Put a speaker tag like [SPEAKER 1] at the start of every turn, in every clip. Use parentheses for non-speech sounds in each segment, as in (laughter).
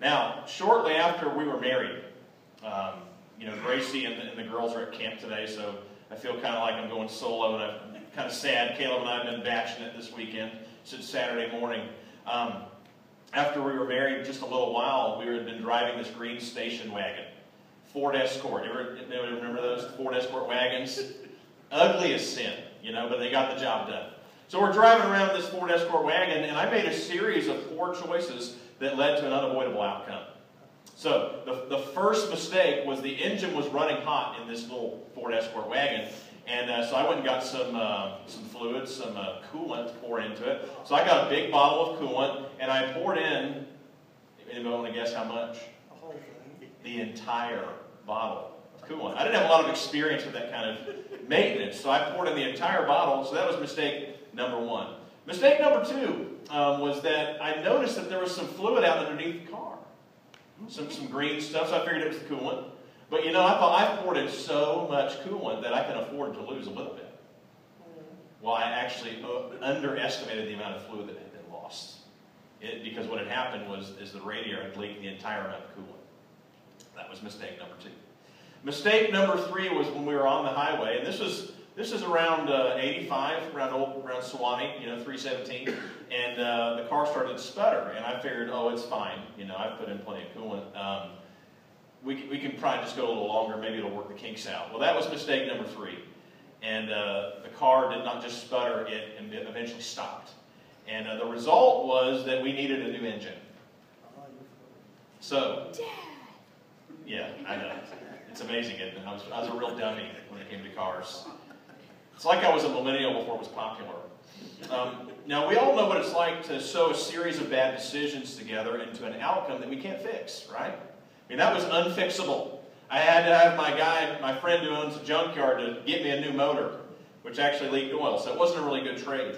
[SPEAKER 1] Now, shortly after we were married, um, you know, Gracie and the, and the, girls are at camp today, so I feel kind of like I'm going solo, and I'm kind of sad. Caleb and I have been batching it this weekend since Saturday morning. Um, after we were married just a little while, we had been driving this green station wagon, Ford Escort. You ever, you remember those Ford Escort wagons? (laughs) Ugly as sin, you know, but they got the job done. So we're driving around this Ford Escort wagon, and I made a series of poor choices that led to an unavoidable outcome. So the, the first mistake was the engine was running hot in this little Ford Escort wagon. And uh, so I went and got some, uh, some fluid, some uh, coolant to pour into it. So I got a big bottle of coolant, and I poured in, anybody want to guess how much? The entire bottle of coolant. I didn't have a lot of experience with that kind of maintenance, so I poured in the entire bottle. So that was mistake number one. Mistake number two um, was that I noticed that there was some fluid out underneath the car. Some, some green stuff, so I figured it was the coolant. But you know, I thought I poured in so much coolant that I can afford to lose a little bit. Well, I actually uh, underestimated the amount of fluid that had been lost. It, because what had happened was is the radiator had leaked the entire amount of coolant. That was mistake number two. Mistake number three was when we were on the highway, and this was this is around uh, 85, around old, around Suwanee, you know, 317, and uh, the car started to sputter, and I figured, oh, it's fine, you know, I've put in plenty of coolant. Um, we, we can probably just go a little longer, maybe it'll work the kinks out. Well, that was mistake number three, and uh, the car did not just sputter, it, eventually stopped. And uh, the result was that we needed a new engine. So, yeah, I know. It's amazing? I was, I was a real dummy when it came to cars. It's like I was a millennial before it was popular. Um, now, we all know what it's like to sew a series of bad decisions together into an outcome that we can't fix, right? I mean, that was unfixable. I had to have my guy, my friend who owns a junkyard, to get me a new motor, which actually leaked oil, so it wasn't a really good trade.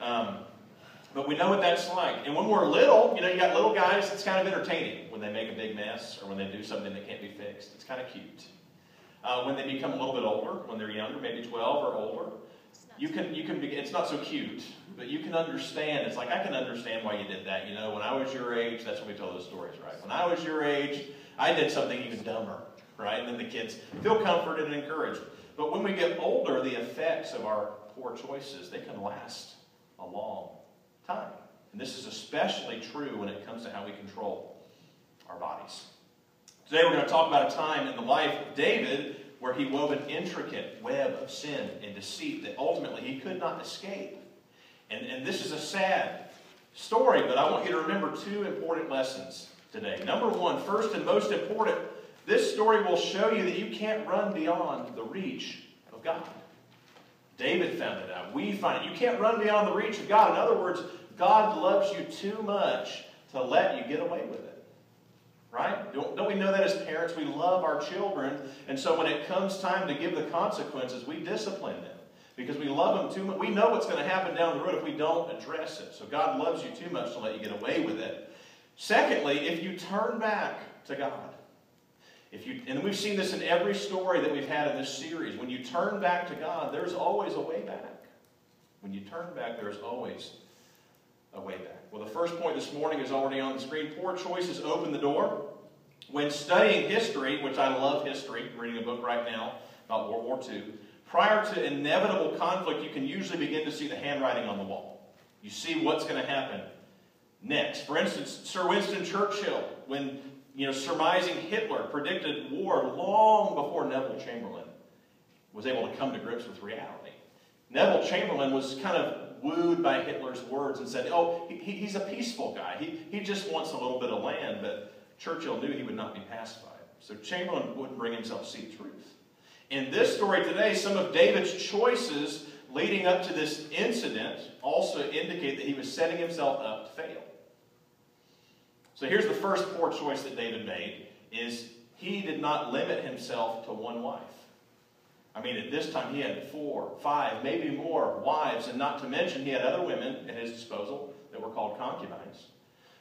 [SPEAKER 1] Um, but we know what that's like. And when we're little, you know, you got little guys, it's kind of entertaining when they make a big mess or when they do something that can't be fixed. It's kind of cute. Uh, when they become a little bit older, when they're younger, maybe 12 or older, you can, you can it's not so cute, but you can understand. It's like, I can understand why you did that. You know, when I was your age, that's when we tell those stories, right? When I was your age, I did something even dumber, right? And then the kids feel comforted and encouraged. But when we get older, the effects of our poor choices, they can last a long time. And this is especially true when it comes to how we control our bodies. Today we're going to talk about a time in the life of David where he wove an intricate web of sin and deceit that ultimately he could not escape. And, and this is a sad story, but I want you to remember two important lessons today. Number one, first and most important, this story will show you that you can't run beyond the reach of God. David found it out. We find it. You can't run beyond the reach of God. In other words, God loves you too much to let you get away with it. Right? Don't, don't we know that as parents? We love our children. And so when it comes time to give the consequences, we discipline them. Because we love them too much. We know what's going to happen down the road if we don't address it. So God loves you too much to let you get away with it. Secondly, if you turn back to God, if you, and we've seen this in every story that we've had in this series. When you turn back to God, there's always a way back. When you turn back, there's always a way back. Well, the first point this morning is already on the screen. Poor choices open the door. When studying history, which I love history, reading a book right now about World War II, prior to inevitable conflict, you can usually begin to see the handwriting on the wall. You see what's going to happen next. For instance, Sir Winston Churchill, when you know, surmising Hitler predicted war long before Neville Chamberlain was able to come to grips with reality. Neville Chamberlain was kind of wooed by Hitler's words and said, oh, he, he's a peaceful guy. He, he just wants a little bit of land, but Churchill knew he would not be pacified. So Chamberlain wouldn't bring himself to see truth. In this story today, some of David's choices leading up to this incident also indicate that he was setting himself up to fail. So here's the first poor choice that David made is he did not limit himself to one wife. I mean, at this time he had four, five, maybe more wives, and not to mention he had other women at his disposal that were called concubines.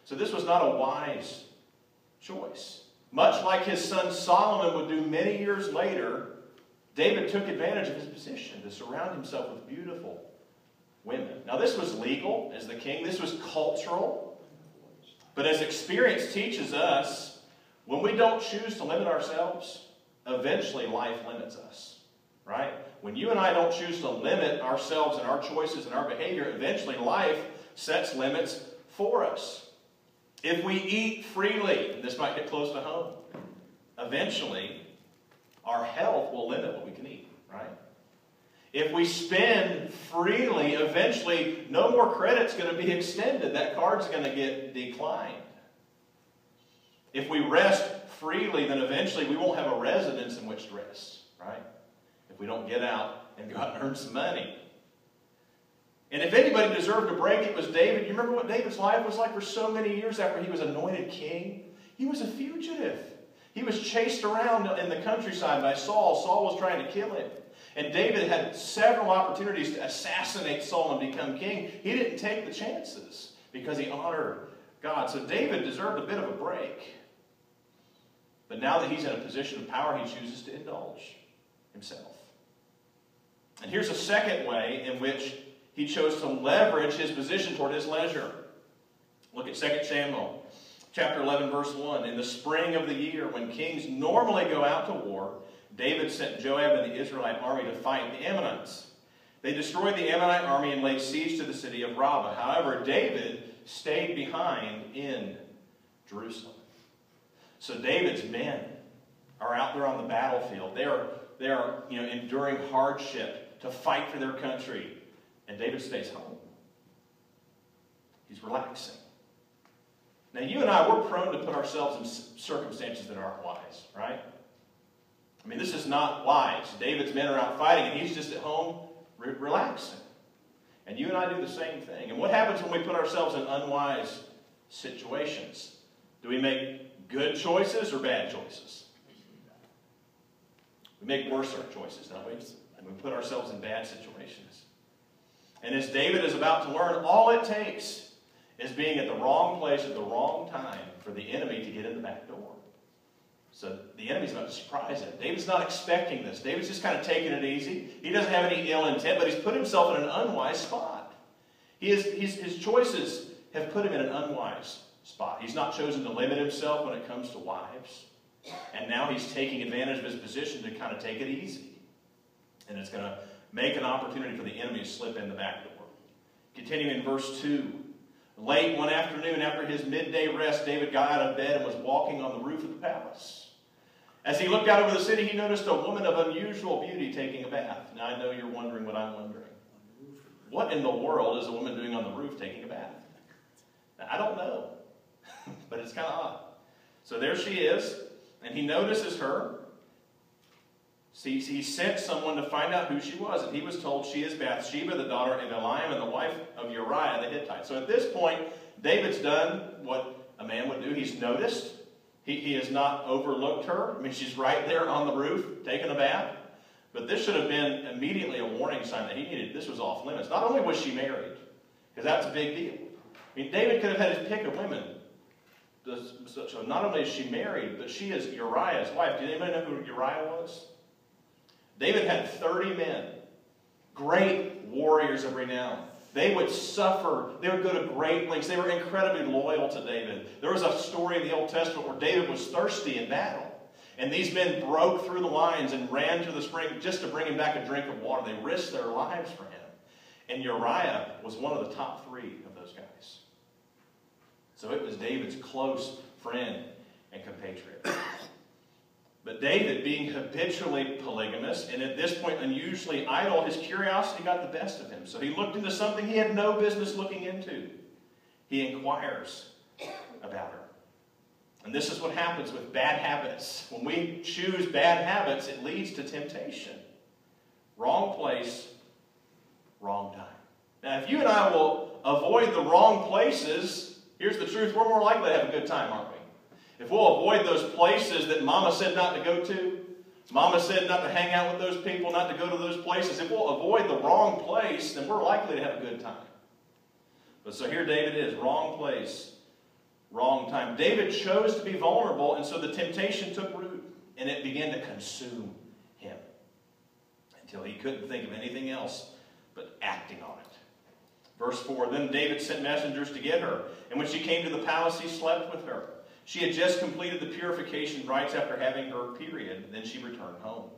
[SPEAKER 1] So this was not a wise choice. Much like his son Solomon would do many years later, David took advantage of his position to surround himself with beautiful women. Now, this was legal as the king, this was cultural. But as experience teaches us, when we don't choose to limit ourselves, eventually life limits us. Right? When you and I don't choose to limit ourselves and our choices and our behavior, eventually life sets limits for us. If we eat freely, this might get close to home, eventually our health will limit what we can eat, right? If we spend freely, eventually no more credit's going to be extended. That card's going to get declined. If we rest freely, then eventually we won't have a residence in which to rest, right? If we don't get out and go out and earn some money. And if anybody deserved a break, it was David. You remember what David's life was like for so many years after he was anointed king? He was a fugitive. He was chased around in the countryside by Saul. Saul was trying to kill him. And David had several opportunities to assassinate Saul and become king. He didn't take the chances because he honored God. So David deserved a bit of a break. But now that he's in a position of power, he chooses to indulge himself. And here's a second way in which he chose to leverage his position toward his leisure. Look at 2 Samuel chapter 11, verse 1. In the spring of the year, when kings normally go out to war, David sent Joab and the Israelite army to fight the Ammonites. They destroyed the Ammonite army and laid siege to the city of Rabbah. However, David stayed behind in Jerusalem. So David's men are out there on the battlefield. They are, they are you know, enduring hardship to fight for their country. And David stays home. He's relaxing. Now, you and I, we're prone to put ourselves in circumstances that aren't wise, right? I mean, this is not wise. David's men are out fighting, and he's just at home re relaxing. And you and I do the same thing. And what happens when we put ourselves in unwise situations? Do we make good choices or bad choices? We make worse choices, don't we? We put ourselves in bad situations. And as David is about to learn, all it takes is being at the wrong place at the wrong time for the enemy to get in the back door. So the enemy's about to surprise him. David's not expecting this. David's just kind of taking it easy. He doesn't have any ill intent, but he's put himself in an unwise spot. He is, his choices have put him in an unwise spot. He's not chosen to limit himself when it comes to wives. And now he's taking advantage of his position to kind of take it easy. And it's going to make an opportunity for the enemy to slip in the back door. Continuing in verse 2. Late one afternoon, after his midday rest, David got out of bed and was walking on the roof of the palace. As he looked out over the city, he noticed a woman of unusual beauty taking a bath. Now, I know you're wondering what I'm wondering. What in the world is a woman doing on the roof taking a bath? Now, I don't know, (laughs) but it's kind of odd. So there she is, and he notices her, He sent someone to find out who she was, and he was told she is Bathsheba, the daughter of Eliam, and the wife of Uriah the Hittite. So at this point, David's done what a man would do. He's noticed. He, he has not overlooked her. I mean, she's right there on the roof taking a bath. But this should have been immediately a warning sign that he needed. This was off limits. Not only was she married, because that's a big deal. I mean, David could have had his pick of women. So not only is she married, but she is Uriah's wife. Did anybody know who Uriah was? David had 30 men, great warriors of renown. They would suffer. They would go to great lengths. They were incredibly loyal to David. There was a story in the Old Testament where David was thirsty in battle. And these men broke through the lines and ran to the spring just to bring him back a drink of water. They risked their lives for him. And Uriah was one of the top three of those guys. So it was David's close friend and compatriot. But David, being habitually polygamous and at this point unusually idle, his curiosity got the best of him. So he looked into something he had no business looking into. He inquires about her. And this is what happens with bad habits. When we choose bad habits, it leads to temptation. Wrong place, wrong time. Now, if you and I will avoid the wrong places, here's the truth we're more likely to have a good time, aren't we? If we'll avoid those places that mama said not to go to, mama said not to hang out with those people, not to go to those places, if we'll avoid the wrong place, then we're likely to have a good time. But so here David is, wrong place, wrong time. David chose to be vulnerable, and so the temptation took root, and it began to consume him until he couldn't think of anything else but acting on it. Verse 4 Then David sent messengers to get her, and when she came to the palace, he slept with her. She had just completed the purification rites after having her period, then she returned home.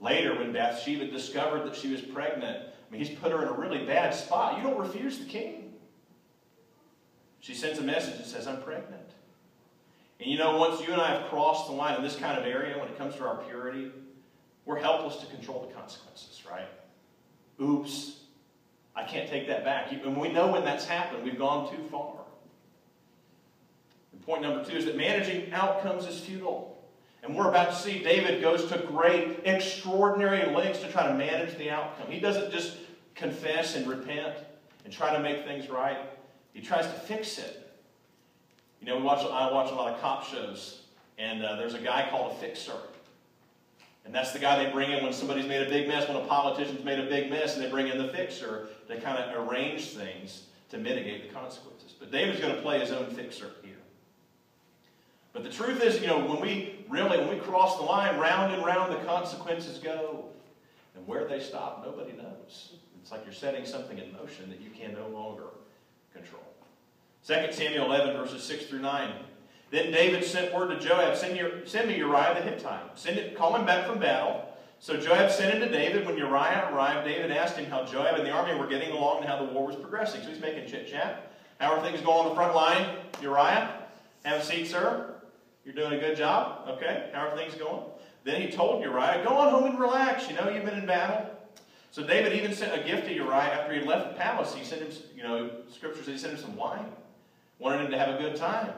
[SPEAKER 1] Later, when Bathsheba discovered that she was pregnant, I mean, he's put her in a really bad spot. You don't refuse the king. She sends a message and says, I'm pregnant. And you know, once you and I have crossed the line in this kind of area when it comes to our purity, we're helpless to control the consequences, right? Oops, I can't take that back. And we know when that's happened, we've gone too far. Point number two is that managing outcomes is futile. And we're about to see David goes to great, extraordinary lengths to try to manage the outcome. He doesn't just confess and repent and try to make things right. He tries to fix it. You know, we watch, I watch a lot of cop shows, and uh, there's a guy called a fixer. And that's the guy they bring in when somebody's made a big mess, when a politician's made a big mess, and they bring in the fixer to kind of arrange things to mitigate the consequences. But David's going to play his own fixer. But the truth is, you know, when we really, when we cross the line, round and round the consequences go. And where they stop, nobody knows. It's like you're setting something in motion that you can no longer control. 2 Samuel 11, verses 6 through 9. Then David sent word to Joab, send, your, send me Uriah the Hittite. Send it, call him back from battle. So Joab sent him to David. When Uriah arrived, David asked him how Joab and the army were getting along and how the war was progressing. So he's making chit-chat. How are things going on the front line, Uriah? Have a seat, sir. You're doing a good job. Okay. How are things going? Then he told Uriah, go on home and relax. You know, you've been in battle. So David even sent a gift to Uriah after he left the palace. He sent him, you know, scriptures, he sent him some wine. Wanted him to have a good time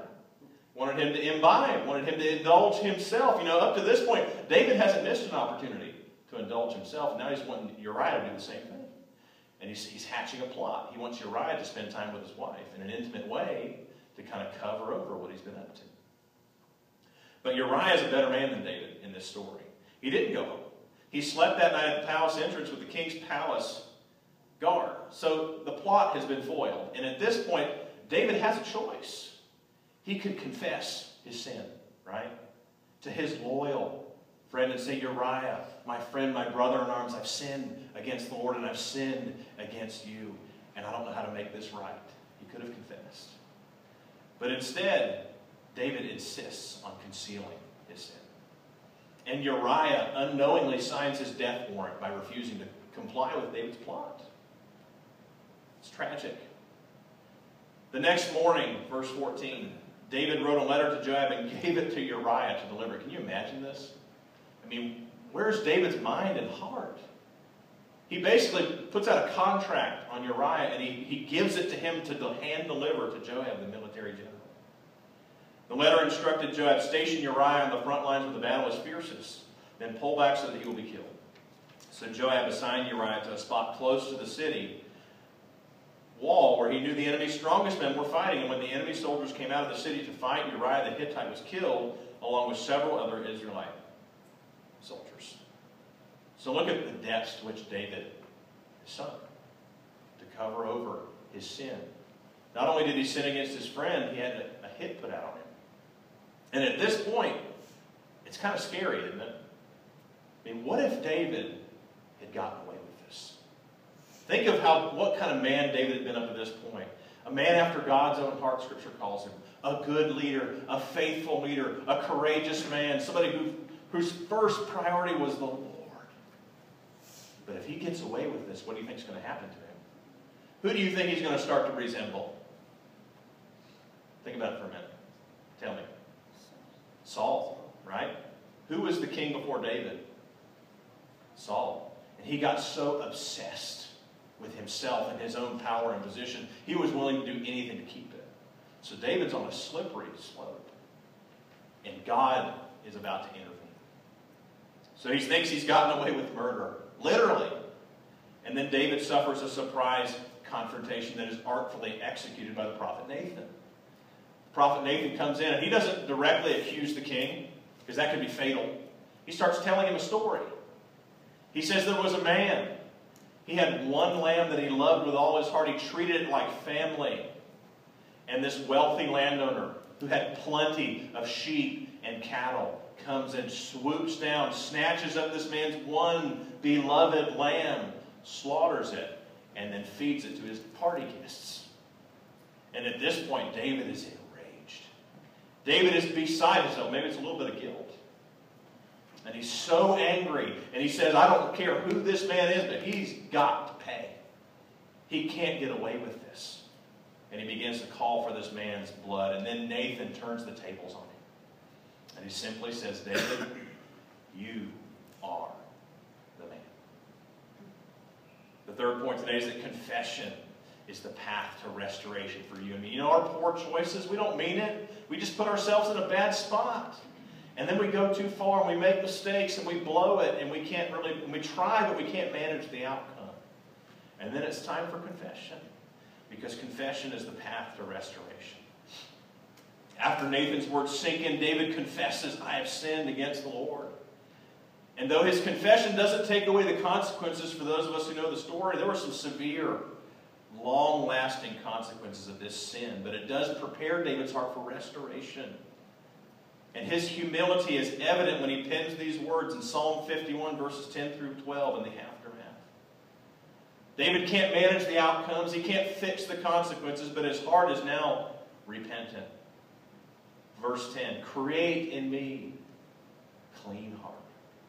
[SPEAKER 1] wanted him to imbibe, wanted him to indulge himself. You know, up to this point, David hasn't missed an opportunity to indulge himself. Now he's wanting Uriah to do the same thing. And he's, he's hatching a plot. He wants Uriah to spend time with his wife in an intimate way to kind of cover over what he's been up to. But Uriah is a better man than David in this story. He didn't go home. He slept that night at the palace entrance with the king's palace guard. So the plot has been foiled. And at this point, David has a choice he could confess his sin, right? To his loyal friend and say, Uriah, my friend, my brother in arms, I've sinned against the Lord and I've sinned against you, and I don't know how to make this right. He could have confessed. But instead, David insists on concealing his sin. And Uriah unknowingly signs his death warrant by refusing to comply with David's plot. It's tragic. The next morning, verse 14, David wrote a letter to Joab and (laughs) gave it to Uriah to deliver. Can you imagine this? I mean, where's David's mind and heart? He basically puts out a contract on Uriah and he, he gives it to him to hand deliver to Joab, the military general. The letter instructed Joab, station Uriah on the front lines where the battle is fiercest, then pull back so that he will be killed. So Joab assigned Uriah to a spot close to the city wall where he knew the enemy's strongest men were fighting. And when the enemy soldiers came out of the city to fight, Uriah the Hittite was killed along with several other Israelite soldiers. So look at the depths to which David sunk to cover over his sin. Not only did he sin against his friend, he had a, a hit put out on him. And at this point, it's kind of scary, isn't it? I mean, what if David had gotten away with this? Think of how what kind of man David had been up to this point. A man after God's own heart, Scripture calls him. A good leader, a faithful leader, a courageous man, somebody who, whose first priority was the Lord. But if he gets away with this, what do you think is going to happen to him? Who do you think he's going to start to resemble? Think about it for a minute. Tell me. Saul, right? Who was the king before David? Saul. And he got so obsessed with himself and his own power and position. He was willing to do anything to keep it. So David's on a slippery slope. And God is about to intervene. So he thinks he's gotten away with murder, literally. And then David suffers a surprise confrontation that is artfully executed by the prophet Nathan. Prophet Nathan comes in and he doesn't directly accuse the king, because that could be fatal. He starts telling him a story. He says there was a man he had one lamb that he loved with all his heart. He treated it like family. And this wealthy landowner who had plenty of sheep and cattle comes and swoops down, snatches up this man's one beloved lamb, slaughters it, and then feeds it to his party guests. And at this point, David is. David is beside himself. Maybe it's a little bit of guilt. And he's so angry. And he says, I don't care who this man is, but he's got to pay. He can't get away with this. And he begins to call for this man's blood. And then Nathan turns the tables on him. And he simply says, David, you are the man. The third point today is that confession is the path to restoration for you and me. You know, our poor choices, we don't mean it. We just put ourselves in a bad spot. And then we go too far and we make mistakes and we blow it and we can't really, we try, but we can't manage the outcome. And then it's time for confession because confession is the path to restoration. After Nathan's words sink in, David confesses, I have sinned against the Lord. And though his confession doesn't take away the consequences for those of us who know the story, there were some severe, long lasting consequences of this sin. But it does prepare David's heart for restoration. And his humility is evident when he pens these words in Psalm 51, verses 10 through 12 in the aftermath. David can't manage the outcomes, he can't fix the consequences, but his heart is now repentant. Verse 10 Create in me clean heart,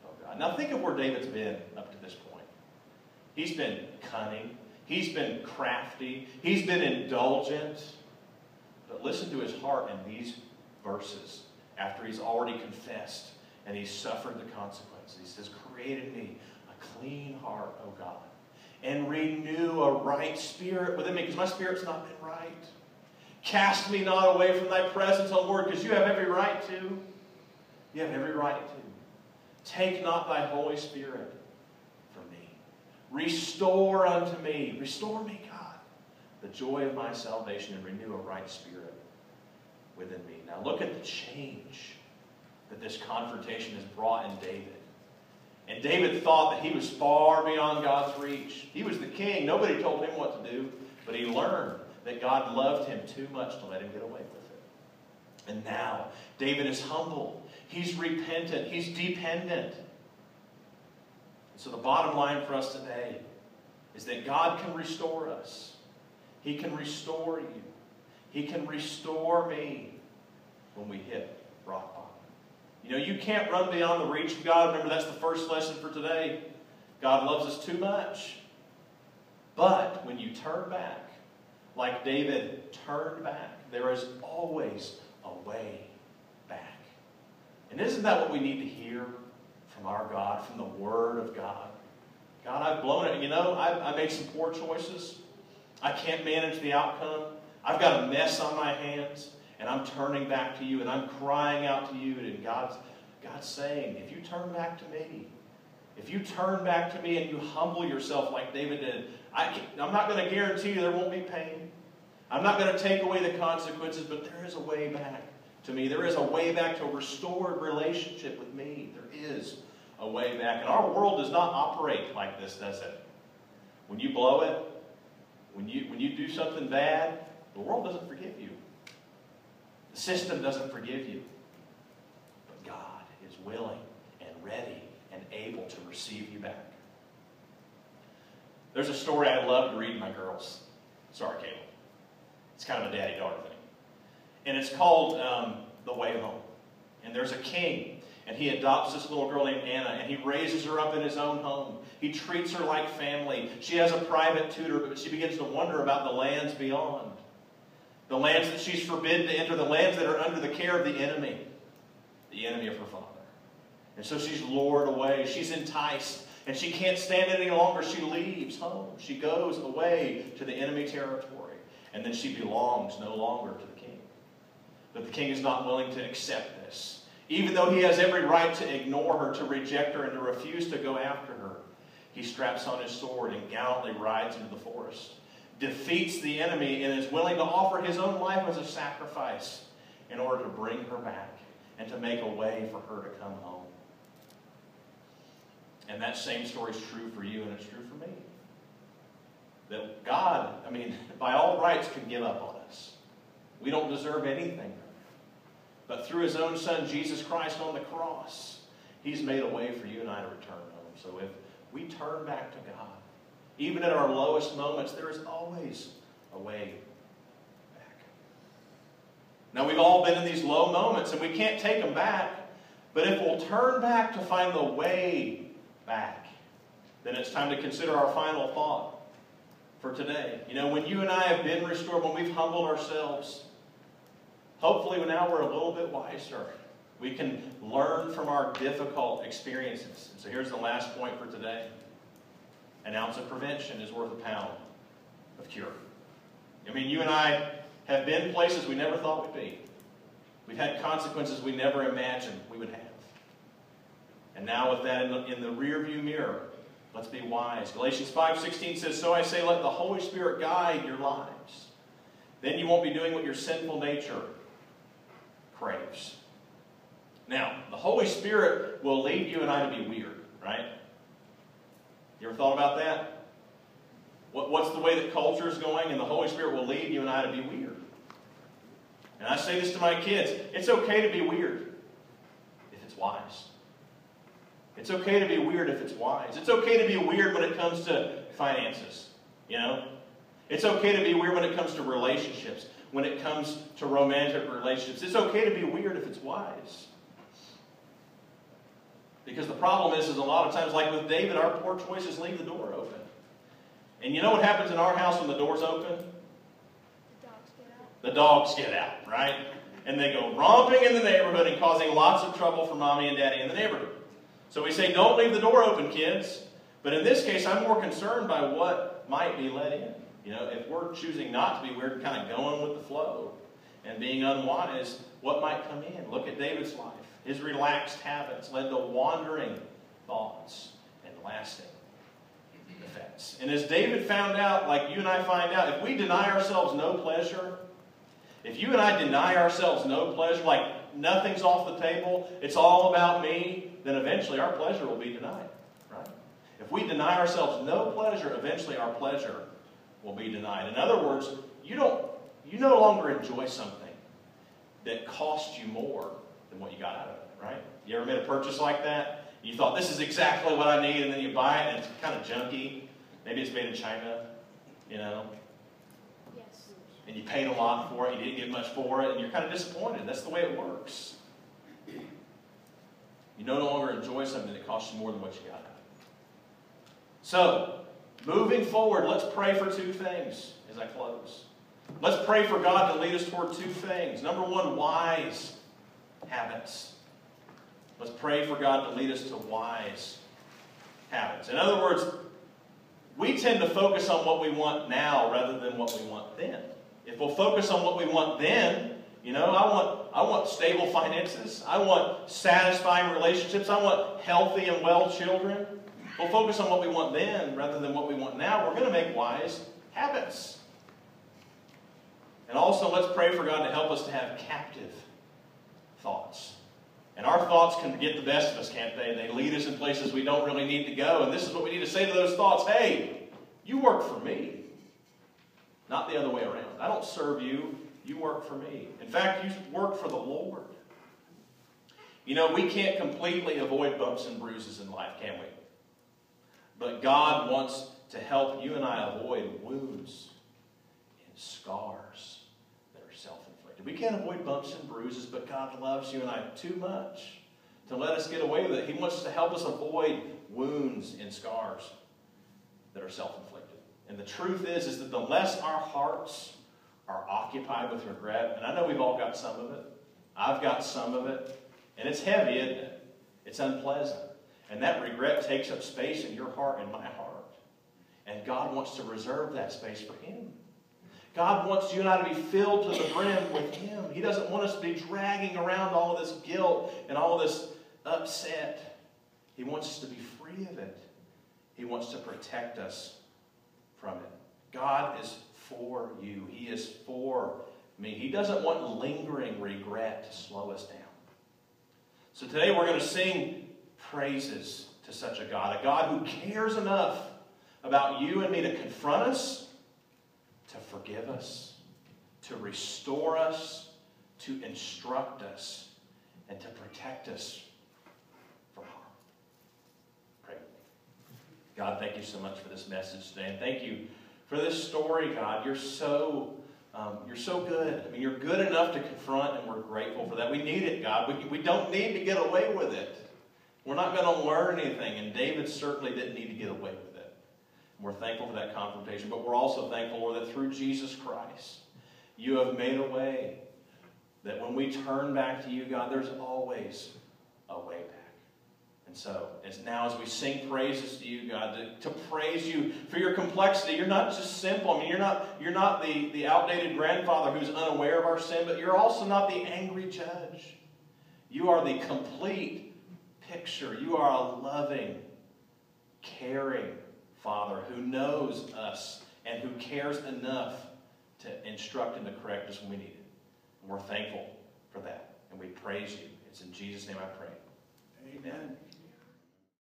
[SPEAKER 1] oh God. Now think of where David's been up to this point. He's been cunning, he's been crafty, he's been indulgent. But listen to his heart in these verses after he's already confessed and he's suffered the consequences. He says, Create in me a clean heart, O God, and renew a right spirit within me, because my spirit's not been right. Cast me not away from thy presence, O Lord, because you have every right to. You have every right to. Take not thy Holy Spirit. Restore unto me, restore me, God, the joy of my salvation and renew a right spirit within me. Now look at the change that this confrontation has brought in David. And David thought that he was far beyond God's reach. He was the king. Nobody told him what to do, but he learned that God loved him too much to let him get away with it. And now, David is humble. He's repentant. He's dependent. So the bottom line for us today is that God can restore us. He can restore you. He can restore me when we hit rock bottom. You know, you can't run beyond the reach of God. Remember, that's the first lesson for today. God loves us too much. But when you turn back, like David turned back, there is always a way back. And isn't that what we need to hear from our God, from the Word of God? God, I've blown it. You know, I, I made some poor choices. I can't manage the outcome. I've got a mess on my hands, and I'm turning back to you, and I'm crying out to you, and God's, God's saying, if you turn back to me, if you turn back to me and you humble yourself like David did, I am not going to guarantee you there won't be pain. I'm not going to take away the consequences, but there is a way back to me. There is a way back to a restored relationship with me. There is a way back. And our world does not operate like this, does it? When you blow it, when you, when you do something bad, the world doesn't forgive you. The system doesn't forgive you. But God is willing and ready and able to receive you back. There's a story I love to read to my girls. Sorry, Caleb. It's kind of a daddy-daughter thing. And it's called um, The Way Home. And there's a king, and he adopts this little girl named Anna, and he raises her up in his own home. He treats her like family. She has a private tutor, but she begins to wonder about the lands beyond. The lands that she's forbidden to enter, the lands that are under the care of the enemy, the enemy of her father. And so she's lured away. She's enticed. And she can't stand it any longer. She leaves home. She goes away to the enemy territory. And then she belongs no longer to the king. But the king is not willing to accept this. Even though he has every right to ignore her, to reject her, and to refuse to go after her, he straps on his sword and gallantly rides into the forest defeats the enemy and is willing to offer his own life as a sacrifice in order to bring her back and to make a way for her to come home. And that same story is true for you and it's true for me. That God, I mean, (laughs) by all rights, can give up on us. We don't deserve anything. But through his own son, Jesus Christ, on the cross, he's made a way for you and I to return home. So if we turn back to God, Even at our lowest moments, there is always a way back. Now, we've all been in these low moments, and we can't take them back. But if we'll turn back to find the way back, then it's time to consider our final thought for today. You know, when you and I have been restored, when we've humbled ourselves, hopefully now we're a little bit wiser. We can learn from our difficult experiences. And so here's the last point for today. An ounce of prevention is worth a pound of cure. I mean, you and I have been places we never thought we'd be. We've had consequences we never imagined we would have. And now with that in the, in the rearview mirror, let's be wise. Galatians 5.16 says, So I say, let the Holy Spirit guide your lives. Then you won't be doing what your sinful nature craves. Now, the Holy Spirit will lead you and I to be weird, right? You ever thought about that? What, what's the way that culture is going? And the Holy Spirit will lead you and I to be weird. And I say this to my kids it's okay to be weird if it's wise. It's okay to be weird if it's wise. It's okay to be weird when it comes to finances, you know? It's okay to be weird when it comes to relationships, when it comes to romantic relationships. It's okay to be weird if it's wise. Because the problem is, is a lot of times, like with David, our poor choices leave the door open. And you know what happens in our house when the door's open?
[SPEAKER 2] The dogs get out.
[SPEAKER 1] The dogs get out, right? And they go romping in the neighborhood and causing lots of trouble for mommy and daddy in the neighborhood. So we say, don't leave the door open, kids. But in this case, I'm more concerned by what might be let in. You know, if we're choosing not to be weird, kind of going with the flow and being unwise, what might come in? Look at David's life. His relaxed habits led to wandering thoughts and lasting effects. And as David found out, like you and I find out, if we deny ourselves no pleasure, if you and I deny ourselves no pleasure, like nothing's off the table, it's all about me, then eventually our pleasure will be denied. Right? If we deny ourselves no pleasure, eventually our pleasure will be denied. In other words, you don't you no longer enjoy something that costs you more than what you got out of it, right? You ever made a purchase like that? You thought this is exactly what I need, and then you buy it and it's kind of junky. Maybe it's made in China, you know,
[SPEAKER 2] Yes.
[SPEAKER 1] and you paid a lot for it, you didn't get much for it, and you're kind of disappointed. That's the way it works. You no longer enjoy something that costs you more than what you got out of it. So, moving forward, let's pray for two things as I close. Let's pray for God to lead us toward two things. Number one, wise habits. Let's pray for God to lead us to wise habits. In other words, we tend to focus on what we want now rather than what we want then. If we'll focus on what we want then, you know, I want, I want stable finances. I want satisfying relationships. I want healthy and well children. We'll focus on what we want then rather than what we want now. We're going to make wise habits. And also, let's pray for God to help us to have captive thoughts. And our thoughts can get the best of us, can't they? They lead us in places we don't really need to go. And this is what we need to say to those thoughts Hey, you work for me, not the other way around. I don't serve you, you work for me. In fact, you work for the Lord. You know, we can't completely avoid bumps and bruises in life, can we? But God wants to help you and I avoid wounds and scars that are self inflicted. We can't avoid bumps and bruises, but God loves you and I too much to let us get away with it. He wants to help us avoid wounds and scars that are self inflicted. And the truth is, is that the less our hearts are occupied with regret, and I know we've all got some of it, I've got some of it, and it's heavy, isn't it? It's unpleasant. And that regret takes up space in your heart and my heart. And God wants to reserve that space for Him. God wants you and I to be filled to the brim with Him. He doesn't want us to be dragging around all of this guilt and all this upset. He wants us to be free of it. He wants to protect us from it. God is for you, He is for me. He doesn't want lingering regret to slow us down. So today we're going to sing praises to such a God, a God who cares enough about you and me to confront us, to forgive us, to restore us, to instruct us, and to protect us from harm. Pray. God, thank you so much for this message today. And thank you for this story, God. You're so, um, you're so good. I mean, you're good enough to confront, and we're grateful for that. We need it, God. We, we don't need to get away with it. We're not going to learn anything, and David certainly didn't need to get away with it. We're thankful for that confrontation, but we're also thankful, Lord, that through Jesus Christ, you have made a way that when we turn back to you, God, there's always a way back. And so, as now as we sing praises to you, God, to, to praise you for your complexity, you're not just simple. I mean, you're not, you're not the, the outdated grandfather who's unaware of our sin, but you're also not the angry judge. You are the complete picture. You are a loving, caring Father who knows us and who cares enough to instruct and to correct us when we need it. And we're thankful for that. And we praise you. It's in Jesus' name I pray. Amen.